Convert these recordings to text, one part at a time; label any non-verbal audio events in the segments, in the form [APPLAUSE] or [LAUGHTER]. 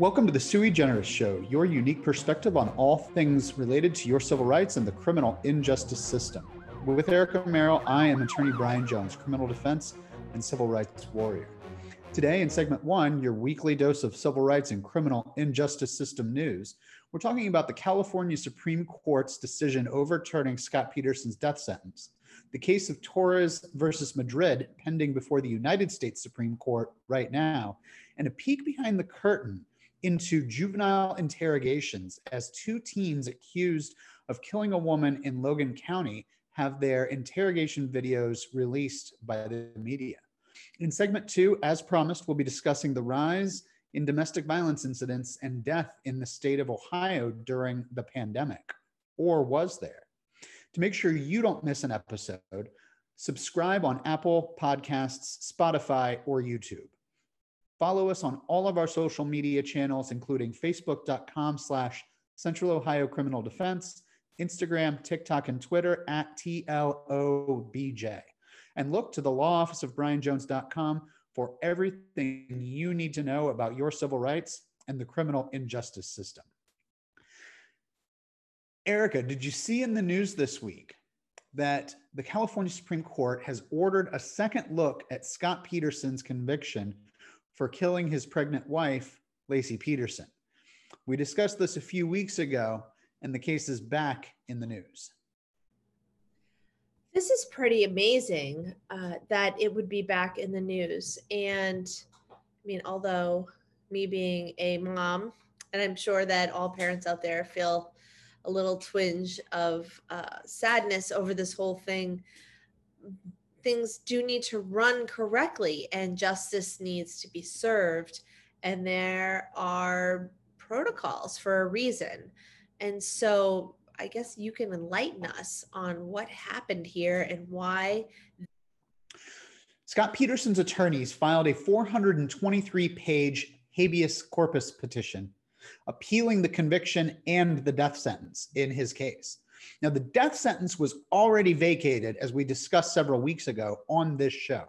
Welcome to the Sui Generis Show, your unique perspective on all things related to your civil rights and the criminal injustice system. With Erica Merrill, I am attorney Brian Jones, criminal defense and civil rights warrior. Today, in segment one, your weekly dose of civil rights and criminal injustice system news, we're talking about the California Supreme Court's decision overturning Scott Peterson's death sentence, the case of Torres versus Madrid pending before the United States Supreme Court right now, and a peek behind the curtain into juvenile interrogations as two teens accused of killing a woman in Logan County have their interrogation videos released by the media. In segment two, as promised, we'll be discussing the rise in domestic violence incidents and death in the state of Ohio during the pandemic. Or was there? To make sure you don't miss an episode, subscribe on Apple Podcasts, Spotify, or YouTube. Follow us on all of our social media channels, including facebook.com slash Central Ohio Criminal Defense, Instagram, TikTok, and Twitter at TLOBJ. And look to the law office of brianjones.com for everything you need to know about your civil rights and the criminal injustice system. Erica, did you see in the news this week that the California Supreme Court has ordered a second look at Scott Peterson's conviction for killing his pregnant wife, Laci Peterson. We discussed this a few weeks ago, and the case is back in the news. This is pretty amazing uh, that it would be back in the news. And I mean, although me being a mom, and I'm sure that all parents out there feel a little twinge of uh, sadness over this whole thing things do need to run correctly and justice needs to be served. And there are protocols for a reason. And so I guess you can enlighten us on what happened here and why. Scott Peterson's attorneys filed a 423 page habeas corpus petition appealing the conviction and the death sentence in his case. Now, the death sentence was already vacated, as we discussed several weeks ago on this show.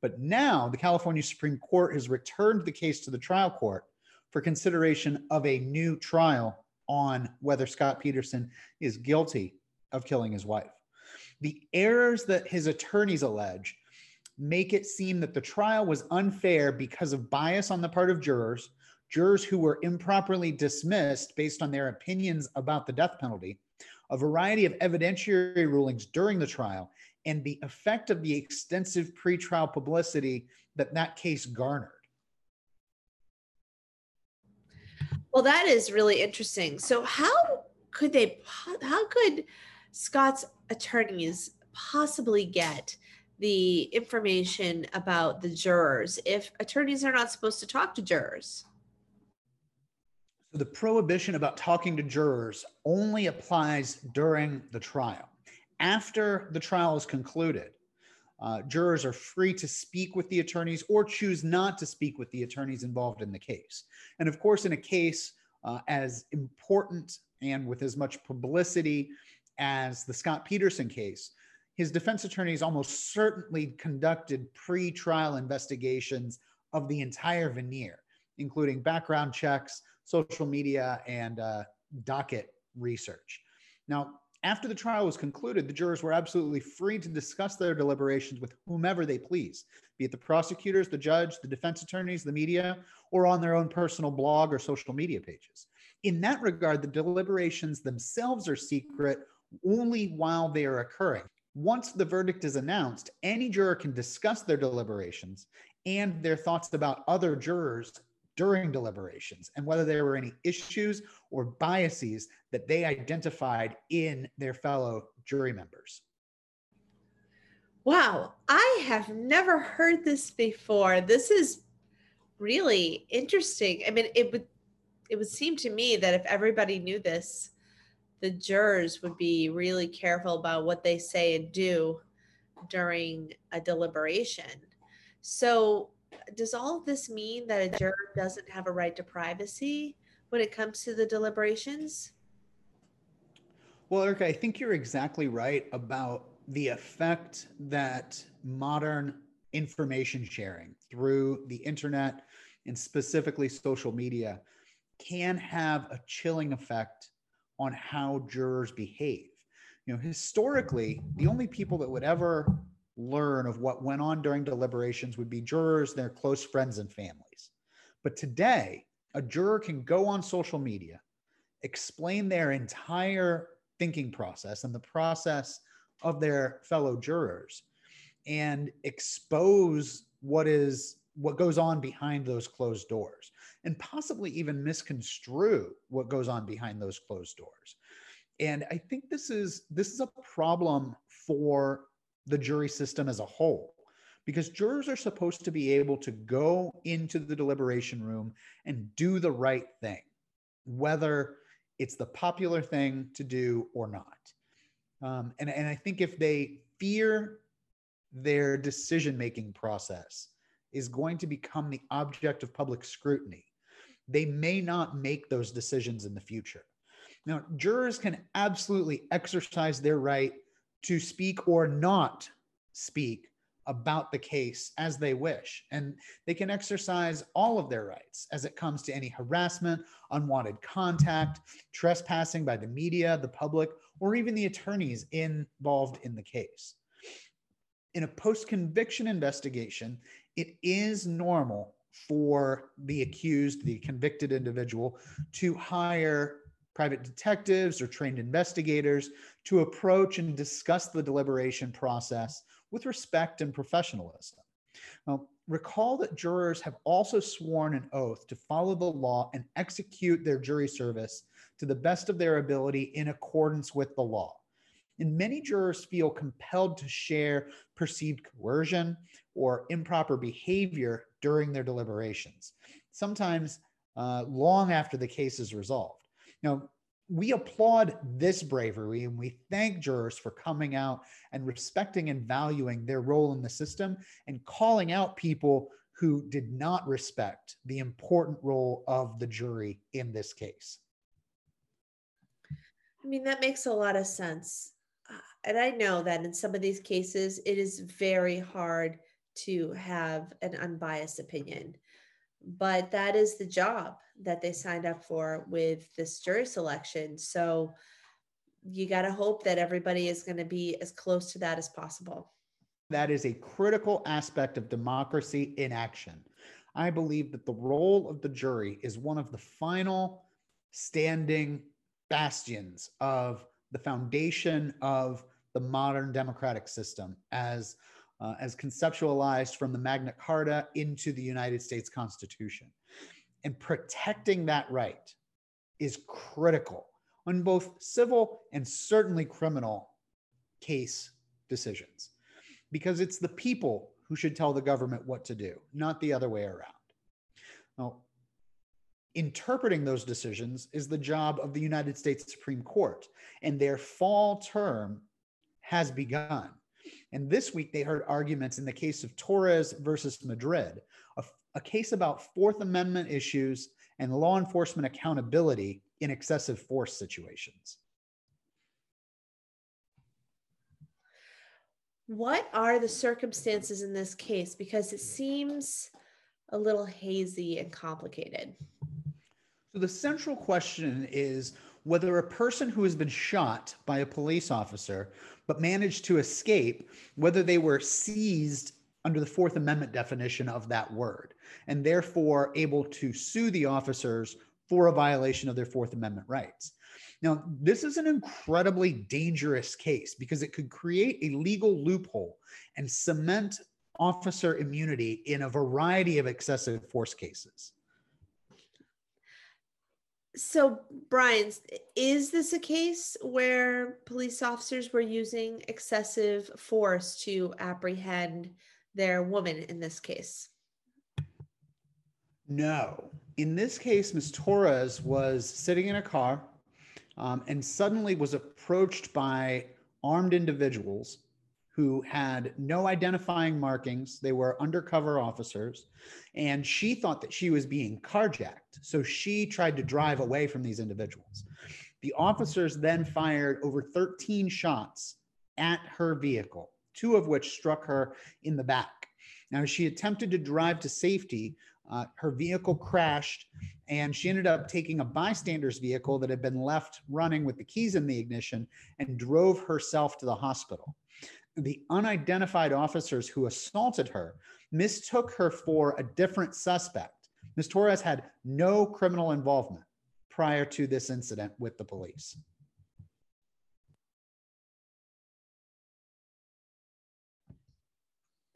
But now the California Supreme Court has returned the case to the trial court for consideration of a new trial on whether Scott Peterson is guilty of killing his wife. The errors that his attorneys allege make it seem that the trial was unfair because of bias on the part of jurors, jurors who were improperly dismissed based on their opinions about the death penalty, a variety of evidentiary rulings during the trial, and the effect of the extensive pretrial publicity that that case garnered. Well, that is really interesting. So, how could they, how could Scott's attorneys possibly get the information about the jurors if attorneys are not supposed to talk to jurors? The prohibition about talking to jurors only applies during the trial. After the trial is concluded, uh, jurors are free to speak with the attorneys or choose not to speak with the attorneys involved in the case. And of course, in a case uh, as important and with as much publicity as the Scott Peterson case, his defense attorneys almost certainly conducted pre trial investigations of the entire venire, including background checks, social media, and uh, docket research. Now, after the trial was concluded, the jurors were absolutely free to discuss their deliberations with whomever they please, be it the prosecutors, the judge, the defense attorneys, the media, or on their own personal blog or social media pages. In that regard, the deliberations themselves are secret only while they are occurring. Once the verdict is announced, any juror can discuss their deliberations and their thoughts about other jurors during deliberations and whether there were any issues or biases that they identified in their fellow jury members. Wow, I have never heard this before. This is really interesting. I mean, it would it would seem to me that if everybody knew this, the jurors would be really careful about what they say and do during a deliberation. So, does all of this mean that a juror doesn't have a right to privacy when it comes to the deliberations? Well, Erica, I think you're exactly right about the effect that modern information sharing through the internet and specifically social media can have a chilling effect on how jurors behave. You know, historically, the only people that would ever learn of what went on during deliberations would be jurors, their close friends, and families. But today, a juror can go on social media, explain their entire thinking process and the process of their fellow jurors, and expose what is what goes on behind those closed doors and possibly even misconstrue what goes on behind those closed doors and i think this is this is a problem for the jury system as a whole because jurors are supposed to be able to go into the deliberation room and do the right thing whether it's the popular thing to do or not um, and, and i think if they fear their decision making process is going to become the object of public scrutiny, they may not make those decisions in the future. Now, jurors can absolutely exercise their right to speak or not speak about the case as they wish. And they can exercise all of their rights as it comes to any harassment, unwanted contact, trespassing by the media, the public, or even the attorneys involved in the case. In a post conviction investigation, it is normal for the accused, the convicted individual, to hire private detectives or trained investigators to approach and discuss the deliberation process with respect and professionalism. Now, recall that jurors have also sworn an oath to follow the law and execute their jury service to the best of their ability in accordance with the law. And many jurors feel compelled to share perceived coercion or improper behavior during their deliberations, sometimes uh, long after the case is resolved. Now, we applaud this bravery and we thank jurors for coming out and respecting and valuing their role in the system and calling out people who did not respect the important role of the jury in this case. I mean, that makes a lot of sense uh, and I know that in some of these cases, it is very hard to have an unbiased opinion. But that is the job that they signed up for with this jury selection. So you got to hope that everybody is going to be as close to that as possible. That is a critical aspect of democracy in action. I believe that the role of the jury is one of the final standing bastions of the foundation of the modern democratic system as uh, as conceptualized from the Magna Carta into the United States Constitution. And protecting that right is critical on both civil and certainly criminal case decisions because it's the people who should tell the government what to do, not the other way around. Now, interpreting those decisions is the job of the United States Supreme Court, and their fall term has begun. And this week they heard arguments in the case of Torres versus Madrid, a, a case about Fourth Amendment issues and law enforcement accountability in excessive force situations. What are the circumstances in this case? Because it seems a little hazy and complicated. So the central question is whether a person who has been shot by a police officer but managed to escape, whether they were seized under the Fourth Amendment definition of that word, and therefore able to sue the officers for a violation of their Fourth Amendment rights. Now, this is an incredibly dangerous case because it could create a legal loophole and cement officer immunity in a variety of excessive force cases. So, Brian, is this a case where police officers were using excessive force to apprehend their woman in this case? No. In this case, Ms. Torres was sitting in a car um, and suddenly was approached by armed individuals who had no identifying markings. They were undercover officers. And she thought that she was being carjacked. So she tried to drive away from these individuals. The officers then fired over 13 shots at her vehicle, two of which struck her in the back. Now, she attempted to drive to safety, uh, her vehicle crashed and she ended up taking a bystander's vehicle that had been left running with the keys in the ignition and drove herself to the hospital. The unidentified officers who assaulted her mistook her for a different suspect. Ms. Torres had no criminal involvement prior to this incident with the police.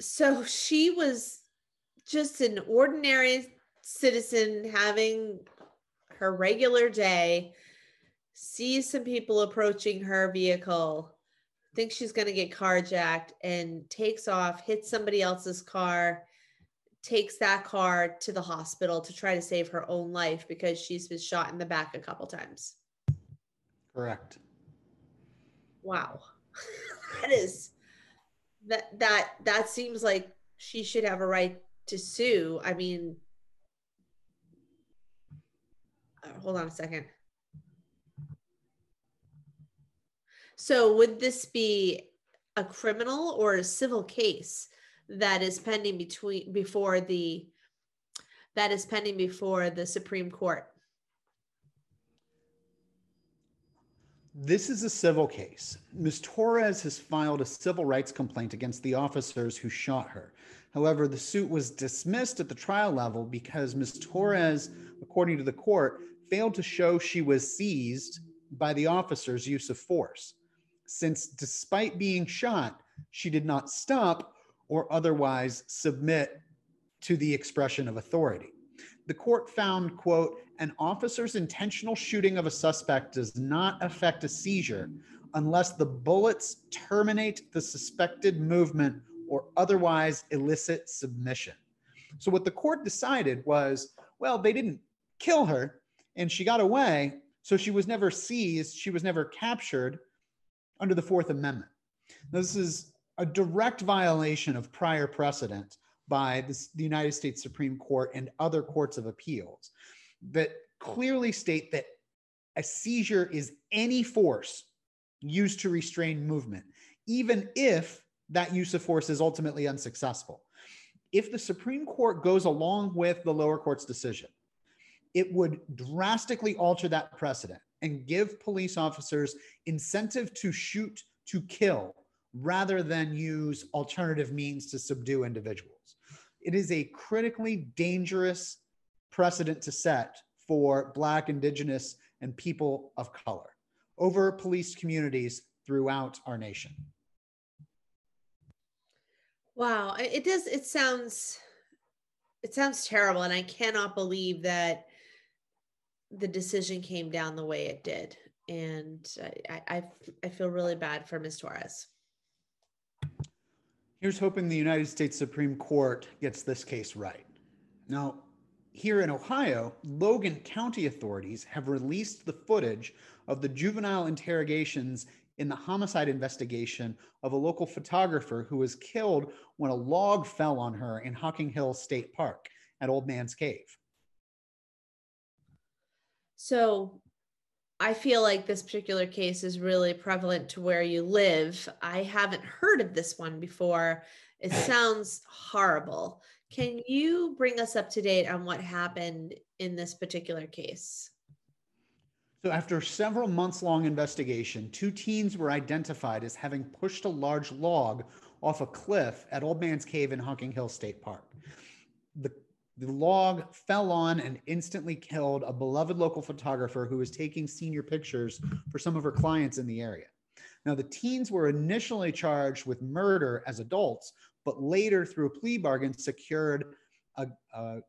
So she was just an ordinary citizen having her regular day, sees some people approaching her vehicle, thinks she's going to get carjacked, and takes off, hits somebody else's car, takes that car to the hospital to try to save her own life because she's been shot in the back a couple times. Correct. Wow. [LAUGHS] that is that that that seems like she should have a right to sue. I mean, uh, hold on a second. So would this be a criminal or a civil case that is pending between before the that is pending before the Supreme Court? This is a civil case. Ms. Torres has filed a civil rights complaint against the officers who shot her. However, the suit was dismissed at the trial level because Ms. Torres, according to the court, failed to show she was seized by the officers' use of force, since despite being shot, she did not stop or otherwise submit to the expression of authority. The court found, quote, an officer's intentional shooting of a suspect does not affect a seizure unless the bullets terminate the suspected movement or otherwise elicit submission. So, what the court decided was well, they didn't kill her and she got away. So, she was never seized, she was never captured under the Fourth Amendment. This is a direct violation of prior precedent by this, the United States Supreme Court and other courts of appeals that clearly state that a seizure is any force used to restrain movement, even if that use of force is ultimately unsuccessful. If the Supreme Court goes along with the lower court's decision, it would drastically alter that precedent and give police officers incentive to shoot to kill rather than use alternative means to subdue individuals. It is a critically dangerous precedent to set for Black, Indigenous, and people of color over police communities throughout our nation. Wow, it does. It sounds, it sounds terrible, and I cannot believe that the decision came down the way it did. And I, I, I feel really bad for Ms. Torres. Here's hoping the United States Supreme Court gets this case right. Now, here in Ohio, Logan County authorities have released the footage of the juvenile interrogations in the homicide investigation of a local photographer who was killed when a log fell on her in Hocking Hill State Park at Old Man's Cave. So, I feel like this particular case is really prevalent to where you live. I haven't heard of this one before. It [LAUGHS] sounds horrible. Can you bring us up to date on what happened in this particular case? So, after several months long investigation, two teens were identified as having pushed a large log off a cliff at Old Man's Cave in Hocking Hill State Park. The log fell on and instantly killed a beloved local photographer who was taking senior pictures for some of her clients in the area. Now, the teens were initially charged with murder as adults, but later, through a plea bargain, secured a, a,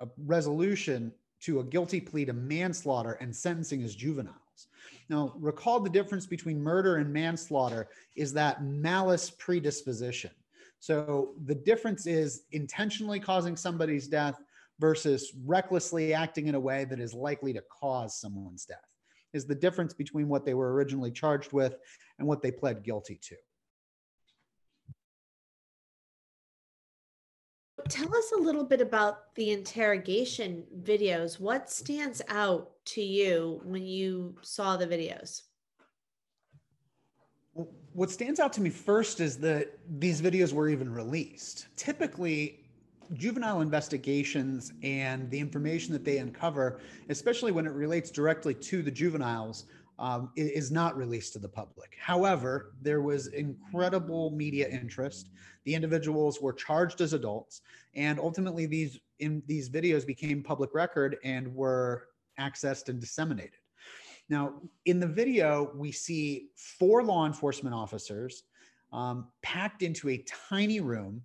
a resolution to a guilty plea to manslaughter and sentencing as juveniles. Now, recall the difference between murder and manslaughter is that malice predisposition. So the difference is intentionally causing somebody's death versus recklessly acting in a way that is likely to cause someone's death is the difference between what they were originally charged with and what they pled guilty to. Tell us a little bit about the interrogation videos. What stands out to you when you saw the videos? What stands out to me first is that these videos were even released. Typically, juvenile investigations and the information that they uncover, especially when it relates directly to the juveniles, um, is not released to the public. However, there was incredible media interest. The individuals were charged as adults, and ultimately these in these videos became public record and were accessed and disseminated. Now, in the video, we see four law enforcement officers um, packed into a tiny room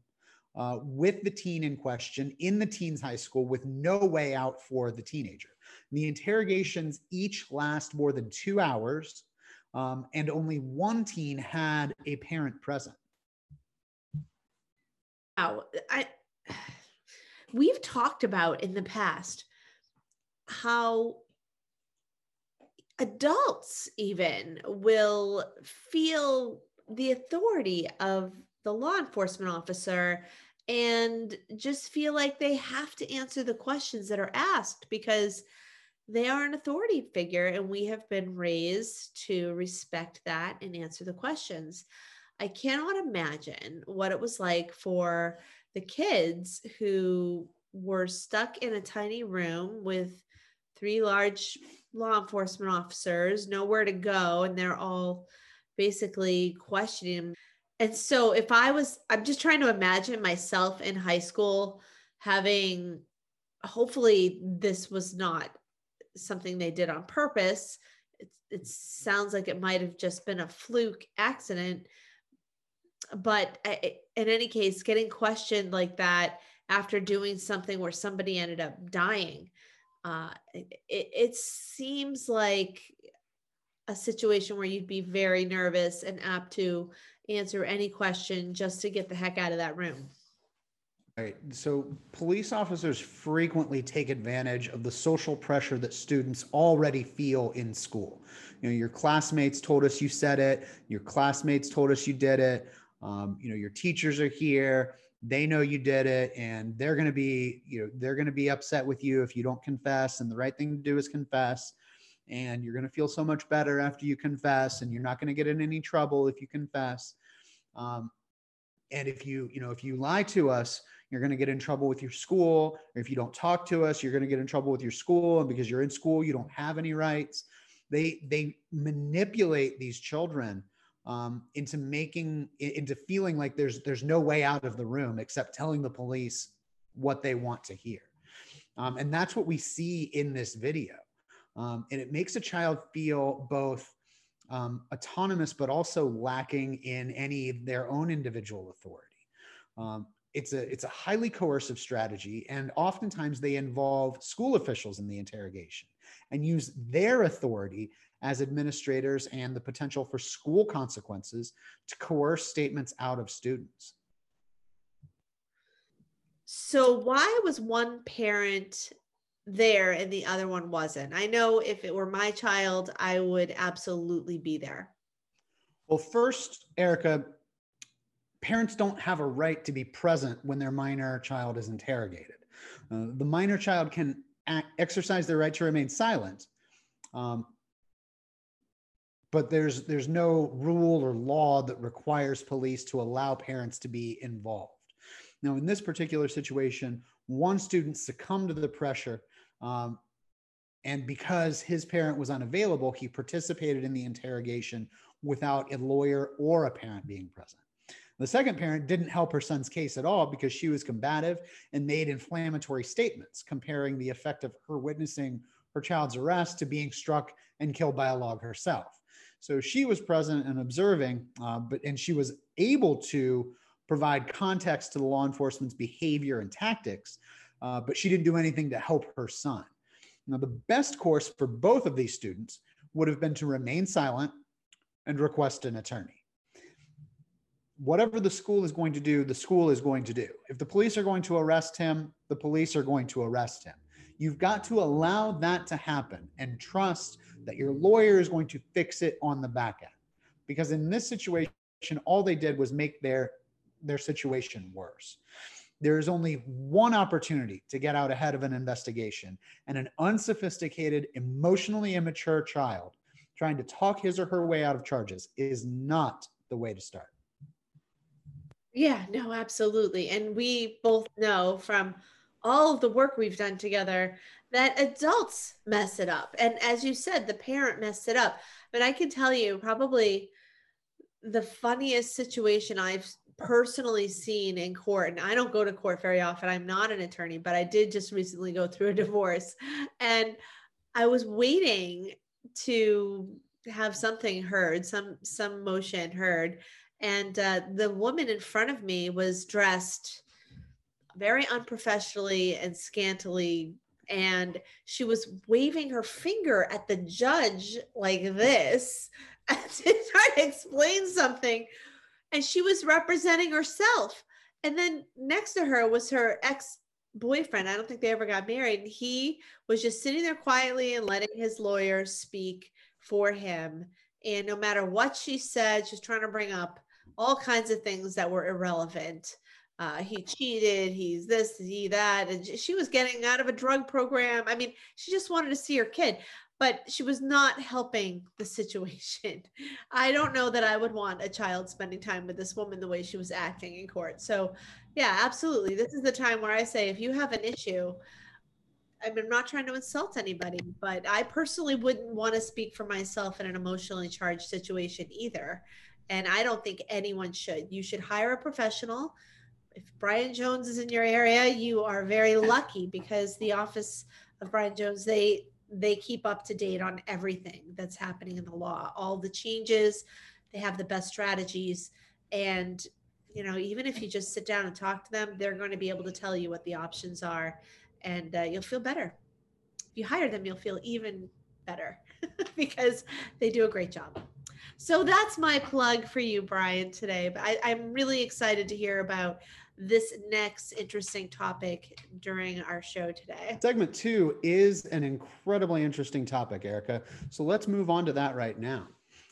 uh, with the teen in question in the teen's high school with no way out for the teenager. And The interrogations each last more than two hours, um, and only one teen had a parent present. Wow, I we've talked about in the past how adults even will feel the authority of the law enforcement officer and just feel like they have to answer the questions that are asked because they are an authority figure and we have been raised to respect that and answer the questions. I cannot imagine what it was like for the kids who were stuck in a tiny room with three large law enforcement officers, nowhere to go, and they're all basically questioning and so if I was, I'm just trying to imagine myself in high school having, hopefully, this was not something they did on purpose. It, it sounds like it might have just been a fluke accident. But in any case, getting questioned like that after doing something where somebody ended up dying, uh, it, it seems like a situation where you'd be very nervous and apt to answer any question just to get the heck out of that room. Right. So police officers frequently take advantage of the social pressure that students already feel in school. You know, your classmates told us you said it. Your classmates told us you did it. Um, you know, your teachers are here. They know you did it, and they're going to be, you know, they're going to be upset with you if you don't confess. And the right thing to do is confess. And you're going to feel so much better after you confess, and you're not going to get in any trouble if you confess. Um, and if you, you know, if you lie to us, you're going to get in trouble with your school. Or if you don't talk to us, you're going to get in trouble with your school. And because you're in school, you don't have any rights. They they manipulate these children um, into making into feeling like there's there's no way out of the room except telling the police what they want to hear. Um, and that's what we see in this video. Um, and it makes a child feel both um, autonomous, but also lacking in any their own individual authority. Um, it's a it's a highly coercive strategy, and oftentimes they involve school officials in the interrogation and use their authority as administrators and the potential for school consequences to coerce statements out of students. So, why was one parent there and the other one wasn't. I know if it were my child, I would absolutely be there. Well, first, Erica, parents don't have a right to be present when their minor child is interrogated. Uh, the minor child can act, exercise their right to remain silent, um, but there's there's no rule or law that requires police to allow parents to be involved. Now, in this particular situation, one student succumbed to the pressure um, and because his parent was unavailable, he participated in the interrogation without a lawyer or a parent being present. The second parent didn't help her son's case at all because she was combative and made inflammatory statements comparing the effect of her witnessing her child's arrest to being struck and killed by a log herself. So she was present and observing, uh, but and she was able to provide context to the law enforcement's behavior and tactics, uh, but she didn't do anything to help her son. Now, the best course for both of these students would have been to remain silent and request an attorney. Whatever the school is going to do, the school is going to do. If the police are going to arrest him, the police are going to arrest him. You've got to allow that to happen and trust that your lawyer is going to fix it on the back end. Because in this situation, all they did was make their their situation worse there is only one opportunity to get out ahead of an investigation, and an unsophisticated, emotionally immature child trying to talk his or her way out of charges is not the way to start. Yeah, no, absolutely. And we both know from all of the work we've done together that adults mess it up. And as you said, the parent messed it up. But I can tell you, probably the funniest situation I've personally seen in court, and I don't go to court very often. I'm not an attorney, but I did just recently go through a divorce. And I was waiting to have something heard, some some motion heard. And uh, the woman in front of me was dressed very unprofessionally and scantily and she was waving her finger at the judge like this [LAUGHS] to try to explain something and she was representing herself. And then next to her was her ex boyfriend i don't think they ever got married. And he was just sitting there quietly and letting his lawyer speak for him. And no matter what she said she's trying to bring up all kinds of things that were irrelevant uh, he cheated, he's this, he that. And she was getting out of a drug program. I mean, she just wanted to see her kid, but she was not helping the situation. [LAUGHS] I don't know that I would want a child spending time with this woman the way she was acting in court. So, yeah, absolutely. This is the time where I say if you have an issue, I mean, I'm not trying to insult anybody, but I personally wouldn't want to speak for myself in an emotionally charged situation either. And I don't think anyone should. You should hire a professional if Brian Jones is in your area, you are very [LAUGHS] lucky because the office of Brian Jones, they they keep up to date on everything that's happening in the law, all the changes, they have the best strategies and you know, even if you just sit down and talk to them, they're going to be able to tell you what the options are and uh, you'll feel better. If you hire them, you'll feel even better [LAUGHS] because they do a great job. So that's my plug for you, Brian, today. But I, am really excited to hear about this next interesting topic during our show today. Segment two is an incredibly interesting topic, Erica. So let's move on to that right now.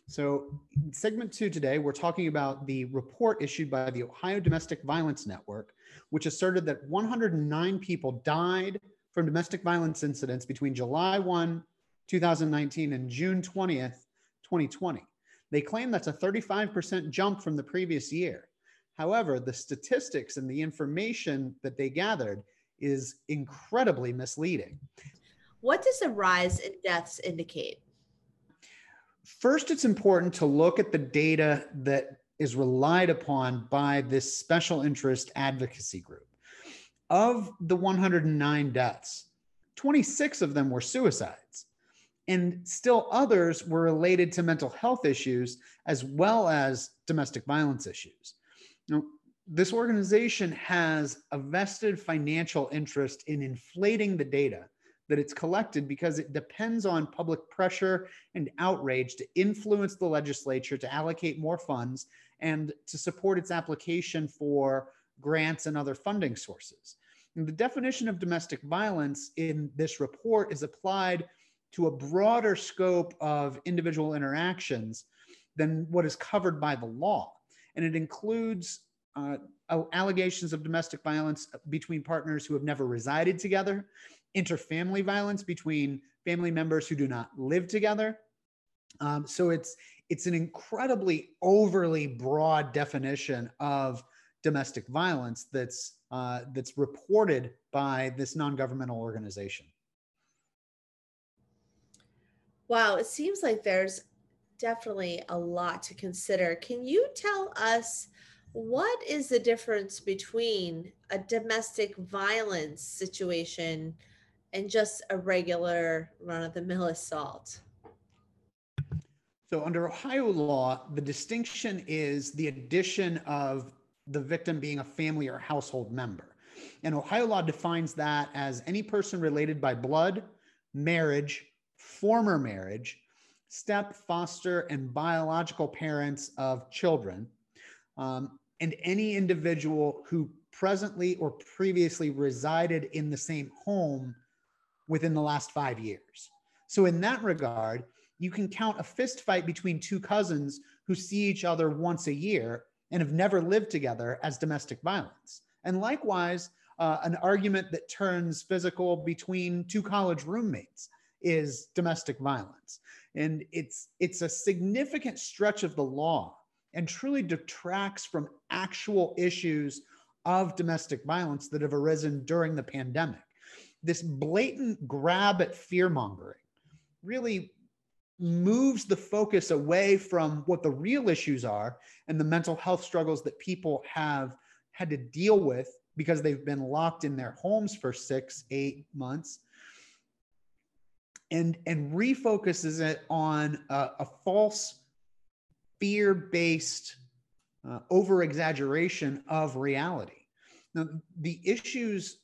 So, segment two today, we're talking about the report issued by the Ohio Domestic Violence Network, which asserted that 109 people died from domestic violence incidents between July 1, 2019 and June 20th, 2020. They claim that's a 35% jump from the previous year. However, the statistics and the information that they gathered is incredibly misleading. What does a rise in deaths indicate? First, it's important to look at the data that is relied upon by this special interest advocacy group. Of the 109 deaths, 26 of them were suicides, and still others were related to mental health issues as well as domestic violence issues. Now, this organization has a vested financial interest in inflating the data that it's collected because it depends on public pressure and outrage to influence the legislature to allocate more funds and to support its application for grants and other funding sources. And the definition of domestic violence in this report is applied to a broader scope of individual interactions than what is covered by the law and it includes uh, allegations of domestic violence between partners who have never resided together, interfamily violence between family members who do not live together. Um, so it's it's an incredibly overly broad definition of domestic violence that's uh, that's reported by this non-governmental organization. Wow, it seems like there's definitely a lot to consider. Can you tell us what is the difference between a domestic violence situation and just a regular run of the mill assault? So, under Ohio law, the distinction is the addition of the victim being a family or household member. And Ohio law defines that as any person related by blood, marriage, former marriage, step, foster, and biological parents of children, um, and any individual who presently or previously resided in the same home within the last five years. So, in that regard, you can count a fist fight between two cousins who see each other once a year and have never lived together as domestic violence. And likewise, uh, an argument that turns physical between two college roommates is domestic violence and it's it's a significant stretch of the law and truly detracts from actual issues of domestic violence that have arisen during the pandemic. This blatant grab at fear mongering really moves the focus away from what the real issues are and the mental health struggles that people have had to deal with because they've been locked in their homes for six, eight months, and and refocuses it on a, a false fear-based uh, over exaggeration of reality. Now, the issues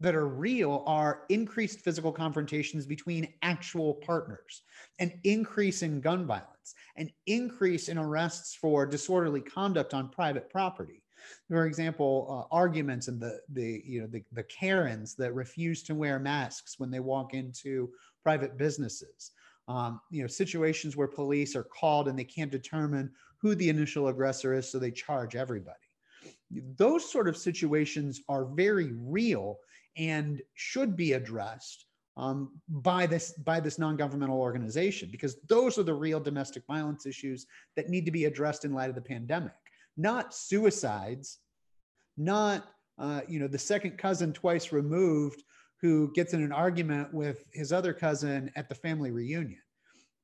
that are real are increased physical confrontations between actual partners, an increase in gun violence, an increase in arrests for disorderly conduct on private property. For example, uh, arguments and the the you know the, the Karens that refuse to wear masks when they walk into private businesses. Um, you know situations where police are called and they can't determine who the initial aggressor is, so they charge everybody. Those sort of situations are very real and should be addressed um, by this by this non-governmental organization because those are the real domestic violence issues that need to be addressed in light of the pandemic not suicides not uh, you know the second cousin twice removed who gets in an argument with his other cousin at the family reunion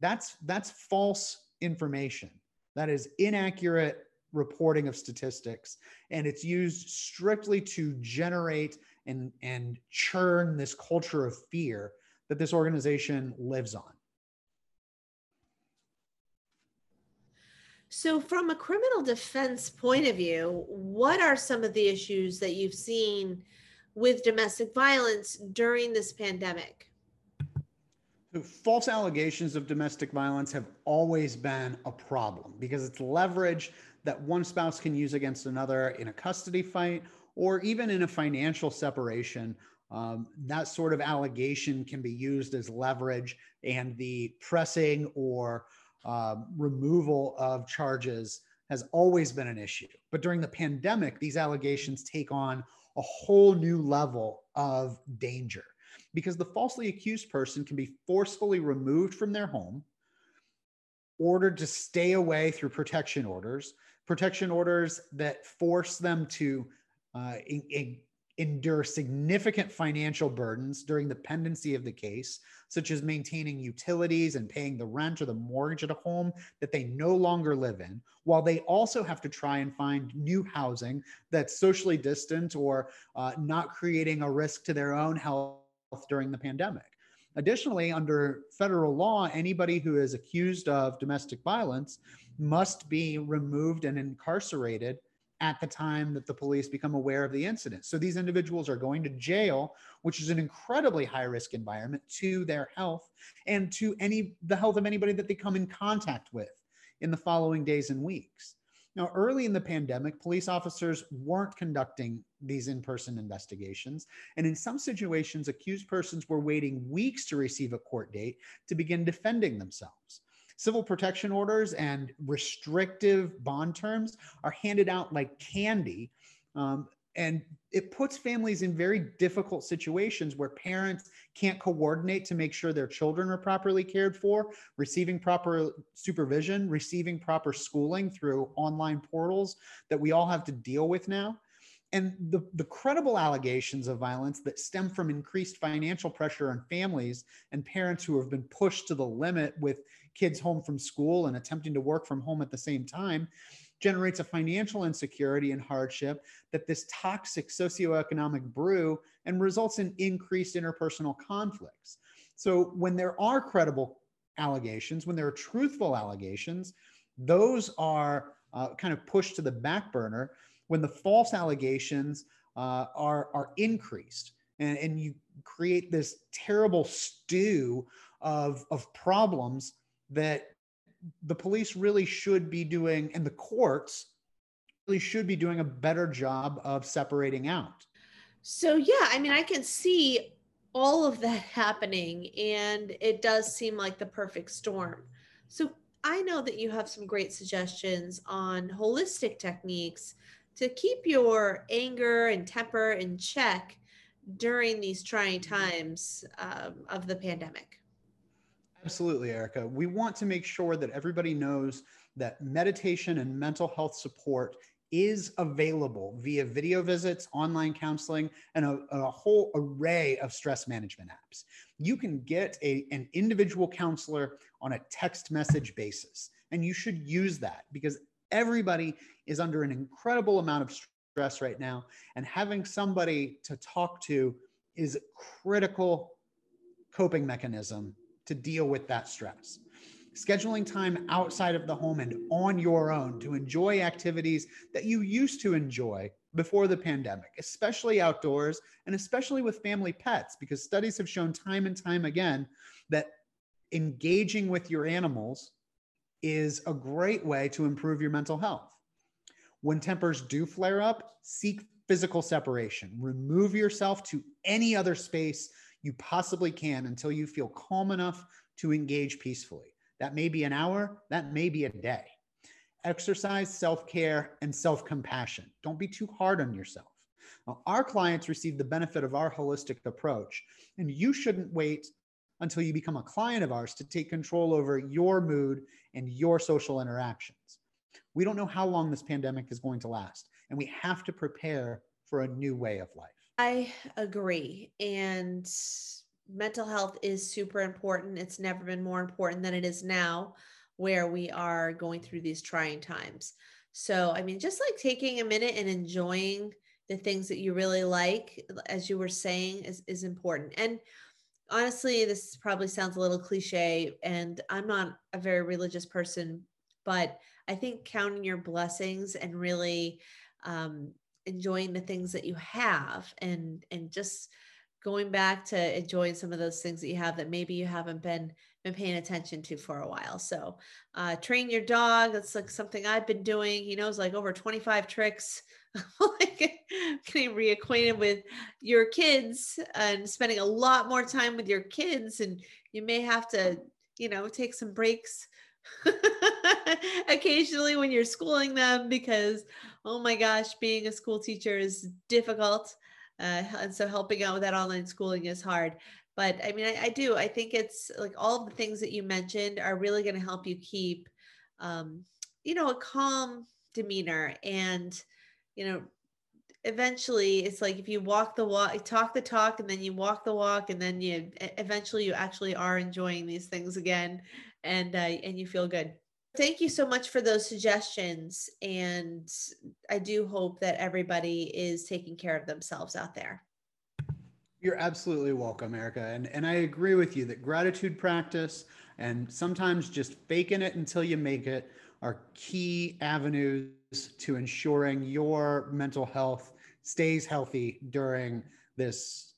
that's that's false information that is inaccurate reporting of statistics and it's used strictly to generate and and churn this culture of fear that this organization lives on. So, from a criminal defense point of view, what are some of the issues that you've seen with domestic violence during this pandemic? false allegations of domestic violence have always been a problem because it's leverage that one spouse can use against another in a custody fight or even in a financial separation, um, that sort of allegation can be used as leverage, and the pressing or uh, removal of charges has always been an issue. But during the pandemic, these allegations take on a whole new level of danger because the falsely accused person can be forcefully removed from their home, ordered to stay away through protection orders, protection orders that force them to uh, in, in, endure significant financial burdens during the pendency of the case, such as maintaining utilities and paying the rent or the mortgage at a home that they no longer live in, while they also have to try and find new housing that's socially distant or uh, not creating a risk to their own health during the pandemic. Additionally, under federal law, anybody who is accused of domestic violence must be removed and incarcerated at the time that the police become aware of the incident. So these individuals are going to jail, which is an incredibly high risk environment to their health and to any the health of anybody that they come in contact with in the following days and weeks. Now, early in the pandemic, police officers weren't conducting these in person investigations. And in some situations, accused persons were waiting weeks to receive a court date to begin defending themselves. Civil protection orders and restrictive bond terms are handed out like candy. Um, and it puts families in very difficult situations where parents can't coordinate to make sure their children are properly cared for, receiving proper supervision, receiving proper schooling through online portals that we all have to deal with now. And the, the credible allegations of violence that stem from increased financial pressure on families and parents who have been pushed to the limit with kids home from school and attempting to work from home at the same time generates a financial insecurity and hardship that this toxic socioeconomic brew and results in increased interpersonal conflicts. So when there are credible allegations, when there are truthful allegations, those are uh, kind of pushed to the back burner when the false allegations uh, are, are increased. And, and you create this terrible stew of, of problems that the police really should be doing, and the courts really should be doing a better job of separating out. So, yeah, I mean, I can see all of that happening, and it does seem like the perfect storm. So, I know that you have some great suggestions on holistic techniques to keep your anger and temper in check during these trying times um, of the pandemic. Absolutely, Erica. We want to make sure that everybody knows that meditation and mental health support is available via video visits, online counseling, and a, a, whole array of stress management apps. You can get a, an individual counselor on a text message basis, and you should use that because everybody is under an incredible amount of stress right now, and having somebody to talk to is a critical coping mechanism to deal with that stress scheduling time outside of the home and on your own to enjoy activities that you used to enjoy before the pandemic, especially outdoors and especially with family pets, because studies have shown time and time again that engaging with your animals is a great way to improve your mental health. When tempers do flare up, seek physical separation. Remove yourself to any other space you possibly can until you feel calm enough to engage peacefully. That may be an hour, that may be a day. Exercise self care and self compassion. Don't be too hard on yourself. Now, our clients receive the benefit of our holistic approach, and you shouldn't wait until you become a client of ours to take control over your mood and your social interactions. We don't know how long this pandemic is going to last, and we have to prepare for a new way of life. I agree. And mental health is super important. It's never been more important than it is now, where we are going through these trying times. So, I mean, just like taking a minute and enjoying the things that you really like, as you were saying, is, is important. And honestly, this probably sounds a little cliche, and I'm not a very religious person, but I think counting your blessings and really um, enjoying the things that you have and and just going back to enjoying some of those things that you have that maybe you haven't been been paying attention to for a while. So uh, train your dog. That's like something I've been doing. He knows like over 25 tricks. [LAUGHS] like getting reacquainted with your kids and spending a lot more time with your kids. And you may have to, you know, take some breaks [LAUGHS] occasionally when you're schooling them because, oh my gosh, being a school teacher is difficult. Uh, and so helping out with that online schooling is hard. But I mean, I, I do. I think it's like all the things that you mentioned are really going to help you keep, um, you know, a calm demeanor. And, you know, eventually it's like if you walk the walk, talk the talk, and then you walk the walk, and then you eventually you actually are enjoying these things again, and uh, and you feel good. Thank you so much for those suggestions. And I do hope that everybody is taking care of themselves out there. You're absolutely welcome, Erica. And, and I agree with you that gratitude practice and sometimes just faking it until you make it are key avenues to ensuring your mental health stays healthy during this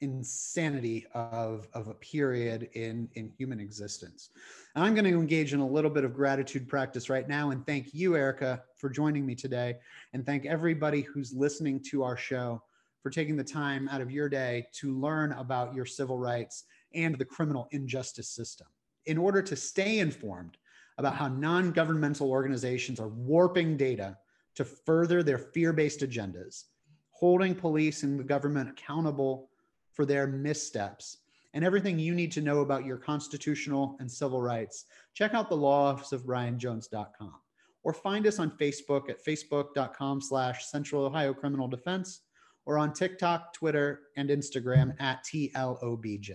insanity of, of a period in, in human existence. And I'm going to engage in a little bit of gratitude practice right now and thank you, Erica, for joining me today. And thank everybody who's listening to our show for taking the time out of your day to learn about your civil rights and the criminal injustice system. In order to stay informed about how non governmental organizations are warping data to further their fear based agendas, holding police and the government accountable for their missteps and everything you need to know about your constitutional and civil rights, check out the law office of brianjones.com or find us on Facebook at facebook.com slash Central Ohio Criminal Defense or on TikTok, Twitter, and Instagram at TLOBJ.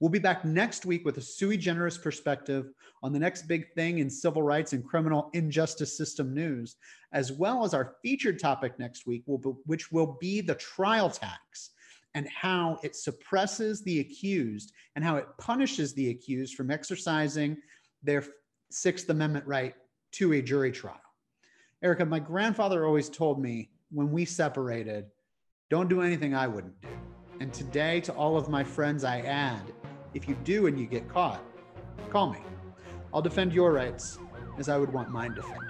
We'll be back next week with a sui generis perspective on the next big thing in civil rights and criminal injustice system news, as well as our featured topic next week, which will be the trial tax and how it suppresses the accused and how it punishes the accused from exercising their Sixth Amendment right to a jury trial. Erica, my grandfather always told me when we separated, don't do anything I wouldn't do. And today, to all of my friends, I add if you do and you get caught, call me. I'll defend your rights as I would want mine defended.